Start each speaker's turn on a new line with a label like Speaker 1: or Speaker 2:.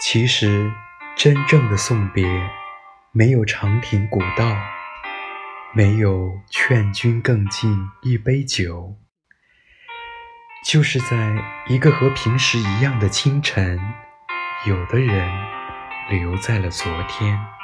Speaker 1: 其实真正的送别没有长亭古道没有劝君更尽一杯酒。就是在一个和平时一样的清晨有的人留在了昨天。